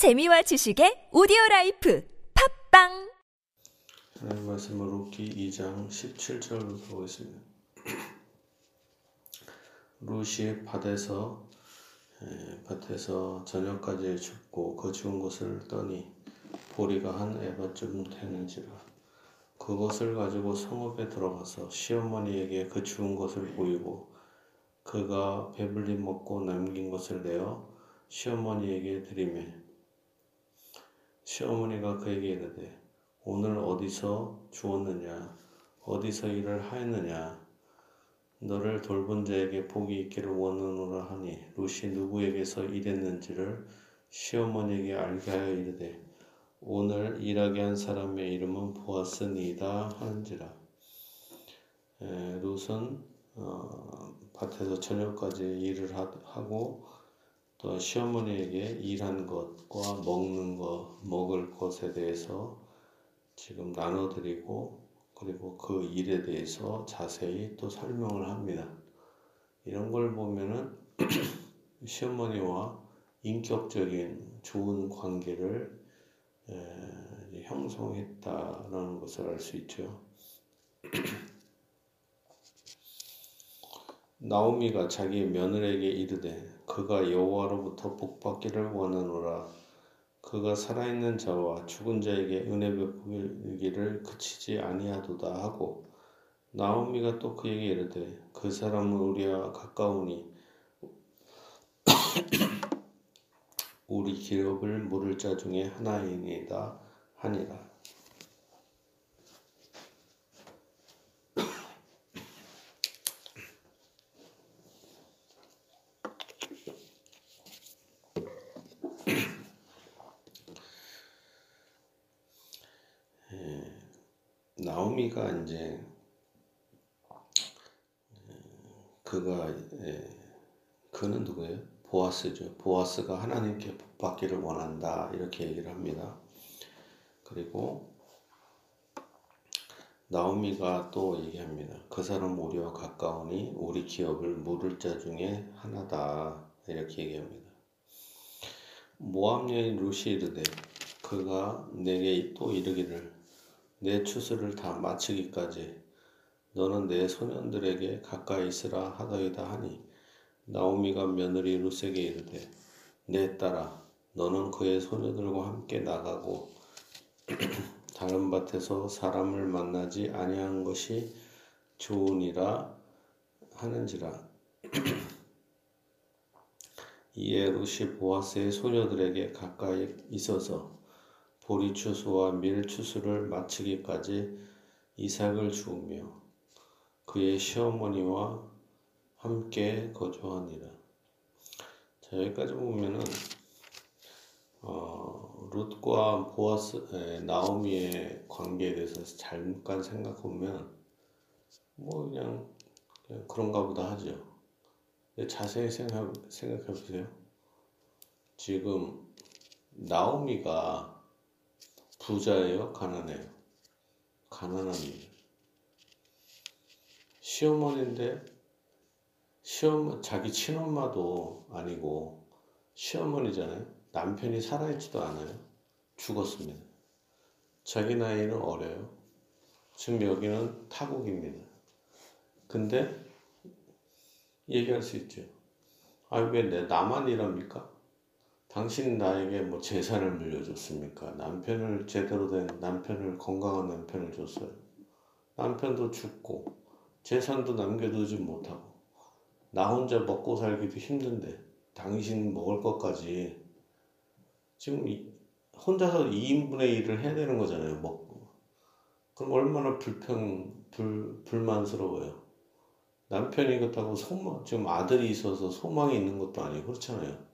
재미와 지식의 오디오 라이프. 팝빵! 하나님 말씀은 룻기 2장 17절부터 보겠습니다. 룻이 밭에서 에, 밭에서 저녁까지 줍고 그 주운 것을 떠니 보리가 한 에바쯤 되는지라. 그것을 가지고 성읍에 들어가서 시어머니에게 그 주운 것을 보이고 그가 배불리 먹고 남긴 것을 내어 시어머니에게 드리매 시어머니가 그에게 이르되 오늘 어디서 주었느냐? 어디서 일을 하였느냐? 너를 돌본 자에게 복이 있기를 원하노라 하니 롯이 누구에게서 일했는지를 시어머니에게 알게 하여 이르되 오늘 일하게 한 사람의 이름은 보아스니이다 하는지라. 에, 롯은 어, 밭에서 저녁까지 일을 하, 하고 또 시어머니에게 일한 것과 먹는 것, 먹을 것에 대해서 지금 나눠드리고 그리고 그 일에 대해서 자세히 또 설명을 합니다. 이런 걸 보면은 시어머니와 인격적인 좋은 관계를 에, 형성했다라는 것을 알 수 있죠. 나오미가 자기 며느리에게 이르되 그가 여호와로부터 복받기를 원하노라. 그가 살아있는 자와 죽은 자에게 은혜 베푸기를 그치지 아니하도다 하고 나오미가 또 그에게 이르되 그 사람은 우리와 가까우니 우리 기업을 물을 자 중에 하나이니다 하니라 나오미가 이제 그가 예, 그는 누구예요? 보아스죠. 보아스가 하나님께 복받기를 원한다 이렇게 얘기를 합니다. 그리고 나오미가 또 얘기합니다. 그 사람 우리와 가까우니 우리 기업을 물을 자 중에 하나다 이렇게 얘기합니다. 모함 여인 루시 이르되 그가 내게 또 이르기를 내 추수를 다 마치기까지 너는 내 소년들에게 가까이 있으라 하더이다 하니 나오미가 며느리 루세게 이르되 내 딸아 너는 그의 소녀들과 함께 나가고 다른 밭에서 사람을 만나지 아니한 것이 좋으니라 하는지라. 이에 루시 보아스의 소녀들에게 가까이 있어서 보리 추수와 밀 추수를 마치기까지 이삭을 주우며 그의 시어머니와 함께 거주하니라. 자 여기까지 보면은 어, 룻과 보아스 에, 나오미의 관계에 대해서 잠깐 생각해 보면 뭐 그냥, 그냥 그런가 보다 하죠. 자세히 생각, 생각해 보세요. 지금 나오미가 부자예요? 가난해요? 가난합니다. 시어머니인데 시어머 자기 친엄마도 아니고 시어머니잖아요. 남편이 살아있지도 않아요. 죽었습니다. 자기 나이는 어려요. 지금 여기는 타국입니다. 근데 얘기할 수 있죠. 아, 왜 내, 나만 이랍니까? 당신 나에게 뭐 재산을 물려줬습니까? 남편을 제대로 된 남편을 건강한 남편을 줬어요. 남편도 죽고 재산도 남겨두지 못하고 나 혼자 먹고 살기도 힘든데 당신 먹을 것까지 지금 혼자서 2인분의 일을 해야 되는 거잖아요. 먹고 그럼 얼마나 불평 불 불만스러워요. 남편이 그렇다고 소망 지금 아들이 있어서 소망이 있는 것도 아니고 그렇잖아요.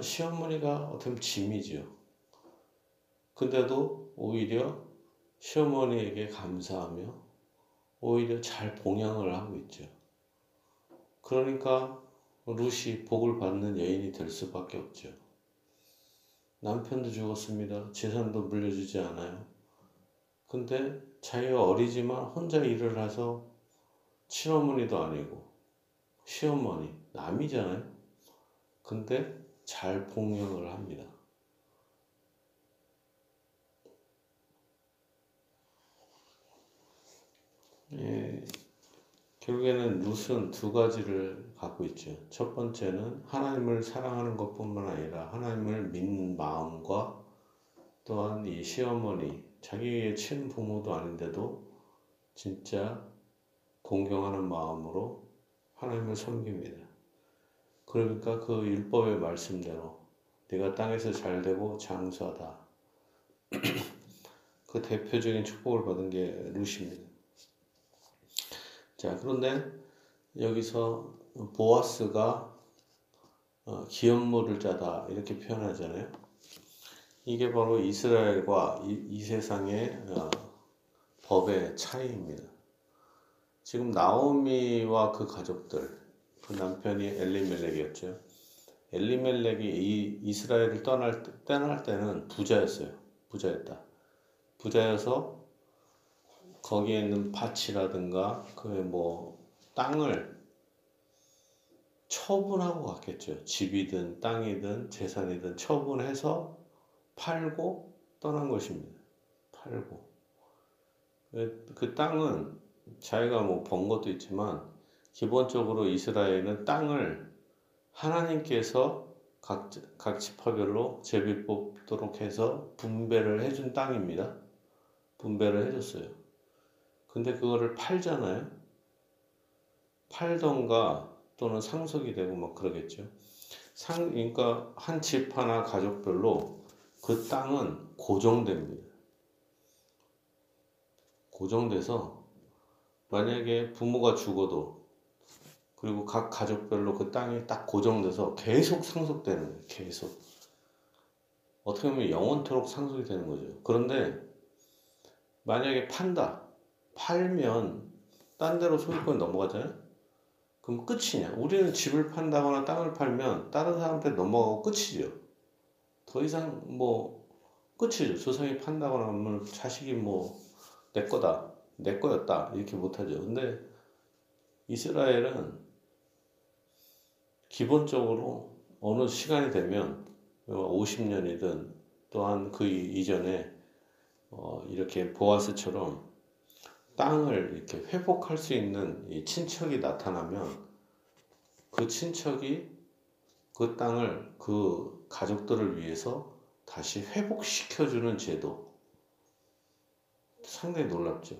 시어머니가 어떻게 짐이죠. 근데도 오히려 시어머니에게 감사하며 오히려 잘 봉양을 하고 있죠. 그러니까 루시 복을 받는 여인이 될 수밖에 없죠. 남편도 죽었습니다. 재산도 물려주지 않아요. 근데 자기가 어리지만 혼자 일을 해서 친어머니도 아니고 시어머니 남이잖아요. 근데 잘 폭력을 합니다. 예, 결국에는 룻은 두 가지를 갖고 있죠. 첫 번째는 하나님을 사랑하는 것뿐만 아니라 하나님을 믿는 마음과 또한 이 시어머니, 자기의 친부모도 아닌데도 진짜 공경하는 마음으로 하나님을 섬깁니다. 그러니까 그 율법의 말씀대로 네가 땅에서 잘 되고 장수하다. 그 대표적인 축복을 받은 게 룻입니다. 자, 그런데 여기서 보아스가 어, 기업물을 짜다 이렇게 표현하잖아요. 이게 바로 이스라엘과 이, 이 세상의 어, 법의 차이입니다. 지금 나오미와 그 가족들, 그 남편이 엘리멜렉이었죠. 엘리멜렉이 이 이스라엘을 떠날, 떠날 때는 부자였어요. 부자였다. 부자여서 거기에 있는 밭이라든가 그뭐 땅을 처분하고 갔겠죠. 집이든 땅이든 재산이든 처분해서 팔고 떠난 것입니다. 팔고 그, 그 땅은 자기가 뭐 번 것도 있지만 기본적으로 이스라엘은 땅을 하나님께서 각, 각 지파별로 제비 뽑도록 해서 분배를 해준 땅입니다. 분배를 해줬어요. 근데 그거를 팔잖아요. 팔던가 또는 상속이 되고 막 그러겠죠. 상, 그러니까 한 집 하나 가족별로 그 땅은 고정됩니다. 고정돼서 만약에 부모가 죽어도 그리고 각 가족별로 그 땅이 딱 고정돼서 계속 상속되는 거예요. 계속. 어떻게 보면 영원토록 상속이 되는 거죠. 그런데 만약에 판다. 팔면 딴 데로 소유권이 넘어가잖아요. 그럼 끝이냐? 우리는 집을 판다거나 땅을 팔면 다른 사람한테 넘어가고 끝이죠. 더 이상 뭐 끝이죠. 조상이 판다거나 하면 자식이 뭐 내 거다, 내 거였다 이렇게 못하죠. 근데 이스라엘은 기본적으로 어느 시간이 되면 50년이든 또한 그 이전에 어 이렇게 보아스처럼 땅을 이렇게 회복할 수 있는 이 친척이 나타나면 그 친척이 그 땅을 그 가족들을 위해서 다시 회복시켜주는 제도. 상당히 놀랍죠.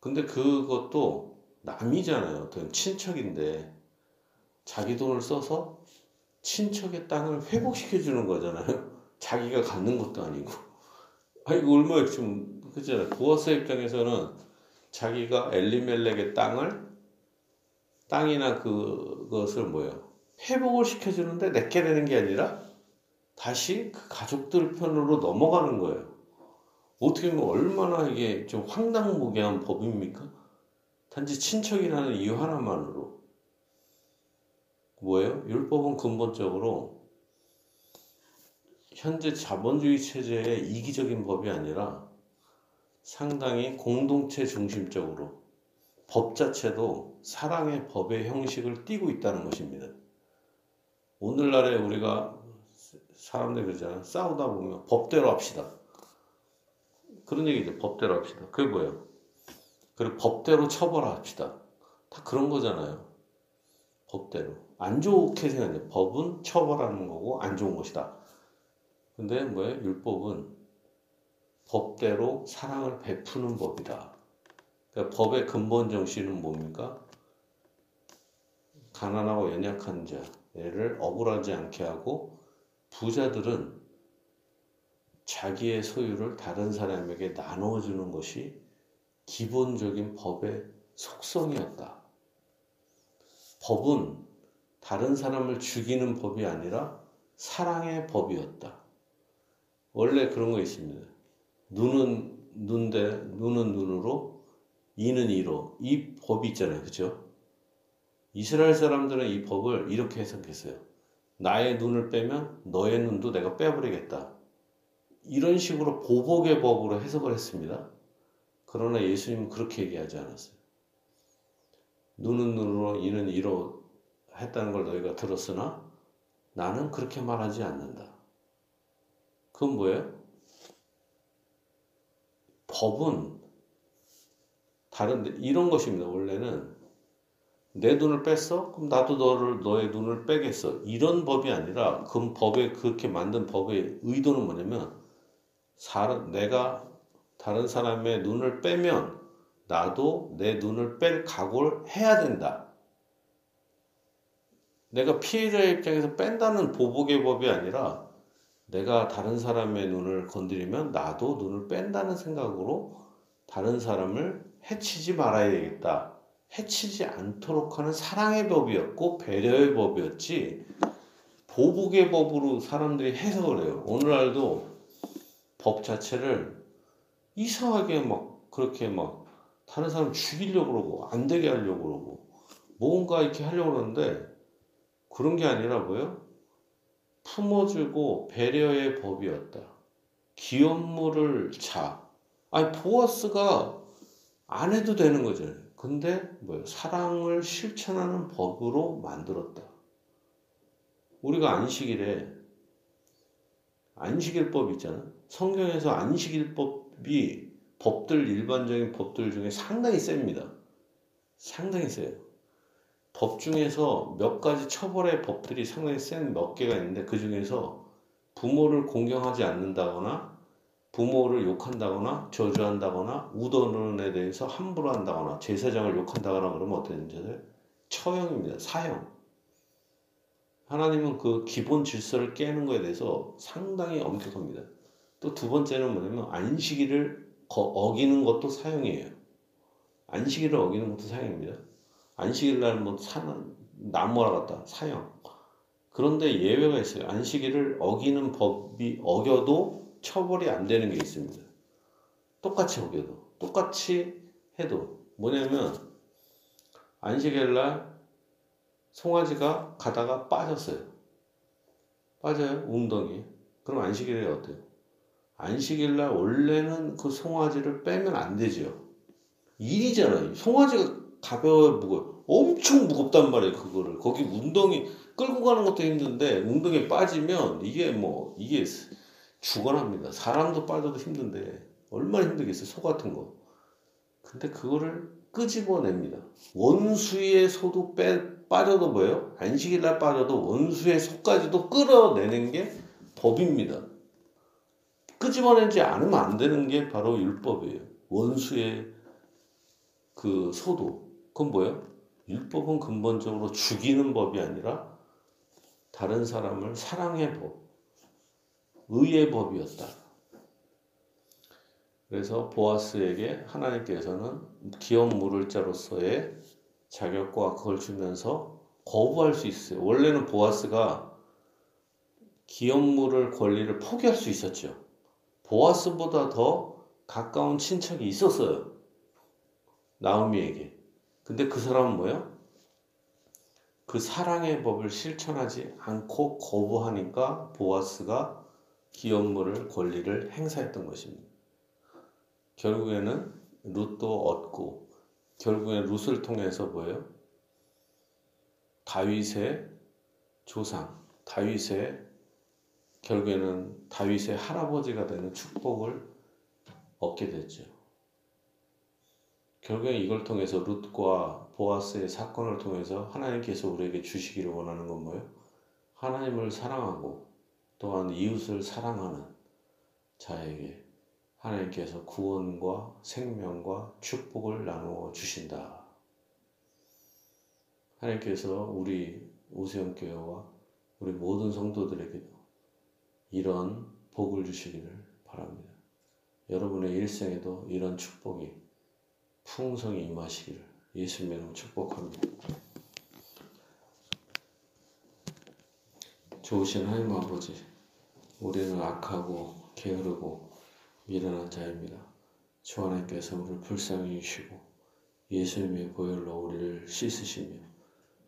근데 그것도 남이잖아요. 어떤 친척인데 자기 돈을 써서 친척의 땅을 회복시켜 주는 거잖아요. 자기가 갖는 것도 아니고. 아, 이거 얼마나 좀, 그잖아요. 보아스 입장에서는 자기가 엘리멜렉의 땅을, 땅이나 그것을 뭐예요? 회복을 시켜주는데 내게 되는 게 아니라 다시 그 가족들 편으로 넘어가는 거예요. 어떻게 보면 얼마나 이게 좀 황당무계한 법입니까? 단지 친척이라는 이유 하나만으로. 뭐예요? 율법은 근본적으로 현재 자본주의 체제의 이기적인 법이 아니라 상당히 공동체 중심적으로 법 자체도 사랑의 법의 형식을 띠고 있다는 것입니다. 오늘날에 우리가 사람들이 그러잖아요. 싸우다 보면 법대로 합시다. 그런 얘기죠. 법대로 합시다. 그게 뭐예요? 그리고 법대로 처벌합시다. 다 그런 거잖아요. 법대로. 안 좋게 생각해. 법은 처벌하는 거고 안 좋은 것이다. 근데 뭐예요? 율법은 법대로 사랑을 베푸는 법이다. 그러니까 법의 근본 정신은 뭡니까? 가난하고 연약한 자를 억울하지 않게 하고 부자들은 자기의 소유를 다른 사람에게 나눠주는 것이 기본적인 법의 속성이었다. 법은 다른 사람을 죽이는 법이 아니라 사랑의 법이었다. 원래 그런 거 있습니다. 눈은 눈대, 눈은 눈으로, 이는 이로. 이 법이 있잖아요. 그죠? 이스라엘 사람들은 이 법을 이렇게 해석했어요. 나의 눈을 빼면 너의 눈도 내가 빼버리겠다. 이런 식으로 보복의 법으로 해석을 했습니다. 그러나 예수님은 그렇게 얘기하지 않았어요. 눈은 눈으로, 이는 이로 했다는 걸 너희가 들었으나 나는 그렇게 말하지 않는다. 그건 뭐예요? 법은 다른데 이런 것입니다. 원래는 내 눈을 뺐어? 그럼 나도 너를 너의 눈을 빼겠어. 이런 법이 아니라 그 법에 그렇게 만든 법의 의도는 뭐냐면 사람, 내가 다른 사람의 눈을 빼면 나도 내 눈을 뺄 각오를 해야 된다. 내가 피해자의 입장에서 뺀다는 보복의 법이 아니라 내가 다른 사람의 눈을 건드리면 나도 눈을 뺀다는 생각으로 다른 사람을 해치지 말아야 되겠다. 해치지 않도록 하는 사랑의 법이었고 배려의 법이었지 보복의 법으로 사람들이 해석을 해요. 오늘날도 법 자체를 이상하게 막 그렇게 막 다른 사람 죽이려고 그러고 안 되게 하려고 그러고 뭔가 이렇게 하려고 그러는데 그런 게 아니라 뭐요? 품어주고 배려의 법이었다. 기업물을 자. 아니 보아스가 안 해도 되는 거잖아요. 근데 뭐예요? 사랑을 실천하는 법으로 만들었다. 우리가 안식일에 안식일법 있잖아. 성경에서 안식일법이 법들 일반적인 법들 중에 상당히 셉니다. 상당히 세요. 법 중에서 몇 가지 처벌의 법들이 상당히 센 몇 개가 있는데 그 중에서 부모를 공경하지 않는다거나 부모를 욕한다거나 저주한다거나 우도는에 대해서 함부로 한다거나 제사장을 욕한다거나 그러면 어떻게 되는지 처형입니다. 사형. 하나님은 그 기본 질서를 깨는 것에 대해서 상당히 엄격합니다. 또 두 번째는 뭐냐면 안식일을 어기는 것도 사형이에요. 안식일을 어기는 것도 사형입니다. 안식일 날뭐 사는 나무라 갔다 사형. 그런데 예외가 있어요. 안식일을 어기는 법이 어겨도 처벌이 안 되는 게 있습니다. 똑같이 어겨도 똑같이 해도 뭐냐면 안식일 날 송아지가 가다가 빠졌어요. 빠져요 웅덩이. 그럼 안식일에 어때요? 안식일 날 원래는 그 송아지를 빼면 안 되죠. 일이잖아요. 송아지가 가벼워 무거워. 엄청 무겁단 말이에요. 그거를 거기 웅덩이 끌고 가는 것도 힘든데 웅덩이에 빠지면 이게 뭐 이게 죽어납니다. 사람도 빠져도 힘든데 얼마나 힘들겠어요. 소 같은 거. 근데 그거를 끄집어냅니다. 원수의 소도 빼, 빠져도 뭐예요? 안식일 날 빠져도 원수의 소까지도 끌어내는 게 법입니다. 끄집어내지 않으면 안 되는 게 바로 율법이에요. 원수의 그 소도. 그건 뭐예요? 율법은 근본적으로 죽이는 법이 아니라 다른 사람을 사랑의 법. 의의 법이었다. 그래서 보아스에게 하나님께서는 기업 물을 자로서의 자격과 그걸 주면서 거부할 수 있어요. 원래는 보아스가 기업 물을 권리를 포기할 수 있었죠. 보아스보다 더 가까운 친척이 있었어요. 나오미에게. 근데 그 사람은 뭐예요? 그 사랑의 법을 실천하지 않고 거부하니까 보아스가 기업물을 권리를 행사했던 것입니다. 결국에는 룻도 얻고 결국엔 룻을 통해서 뭐예요? 다윗의 조상, 다윗의 결국에는 다윗의 할아버지가 되는 축복을 얻게 됐죠. 결국엔 이걸 통해서 룻과 보아스의 사건을 통해서 하나님께서 우리에게 주시기를 원하는 건 뭐예요? 하나님을 사랑하고 또한 이웃을 사랑하는 자에게 하나님께서 구원과 생명과 축복을 나누어 주신다. 하나님께서 우리 오세훈 교회와 우리 모든 성도들에게도 이런 복을 주시기를 바랍니다. 여러분의 일생에도 이런 축복이 풍성히 임하시기를 예수님의 이름 축복합니다. 좋으신 하나님 아버지, 우리는 악하고 게으르고 미련한 자입니다. 주 하나님께서 우리를 불쌍히 여시고 예수님의 보혈로 우리를 씻으시며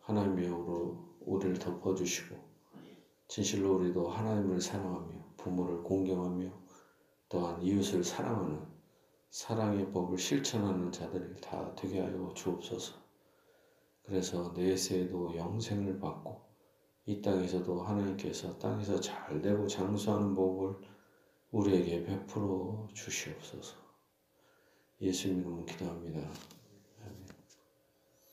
하나님의 으로 우리를 덮어주시고 진실로 우리도 하나님을 사랑하며 부모를 공경하며 또한 이웃을 사랑하는 사랑의 법을 실천하는 자들을 다 되게 하여 주옵소서. 그래서 내세에도 영생을 받고 이 땅에서도 하나님께서 땅에서 잘 되고 장수하는 복을 우리에게 베풀어 주시옵소서. 예수님 이름으로 기도합니다.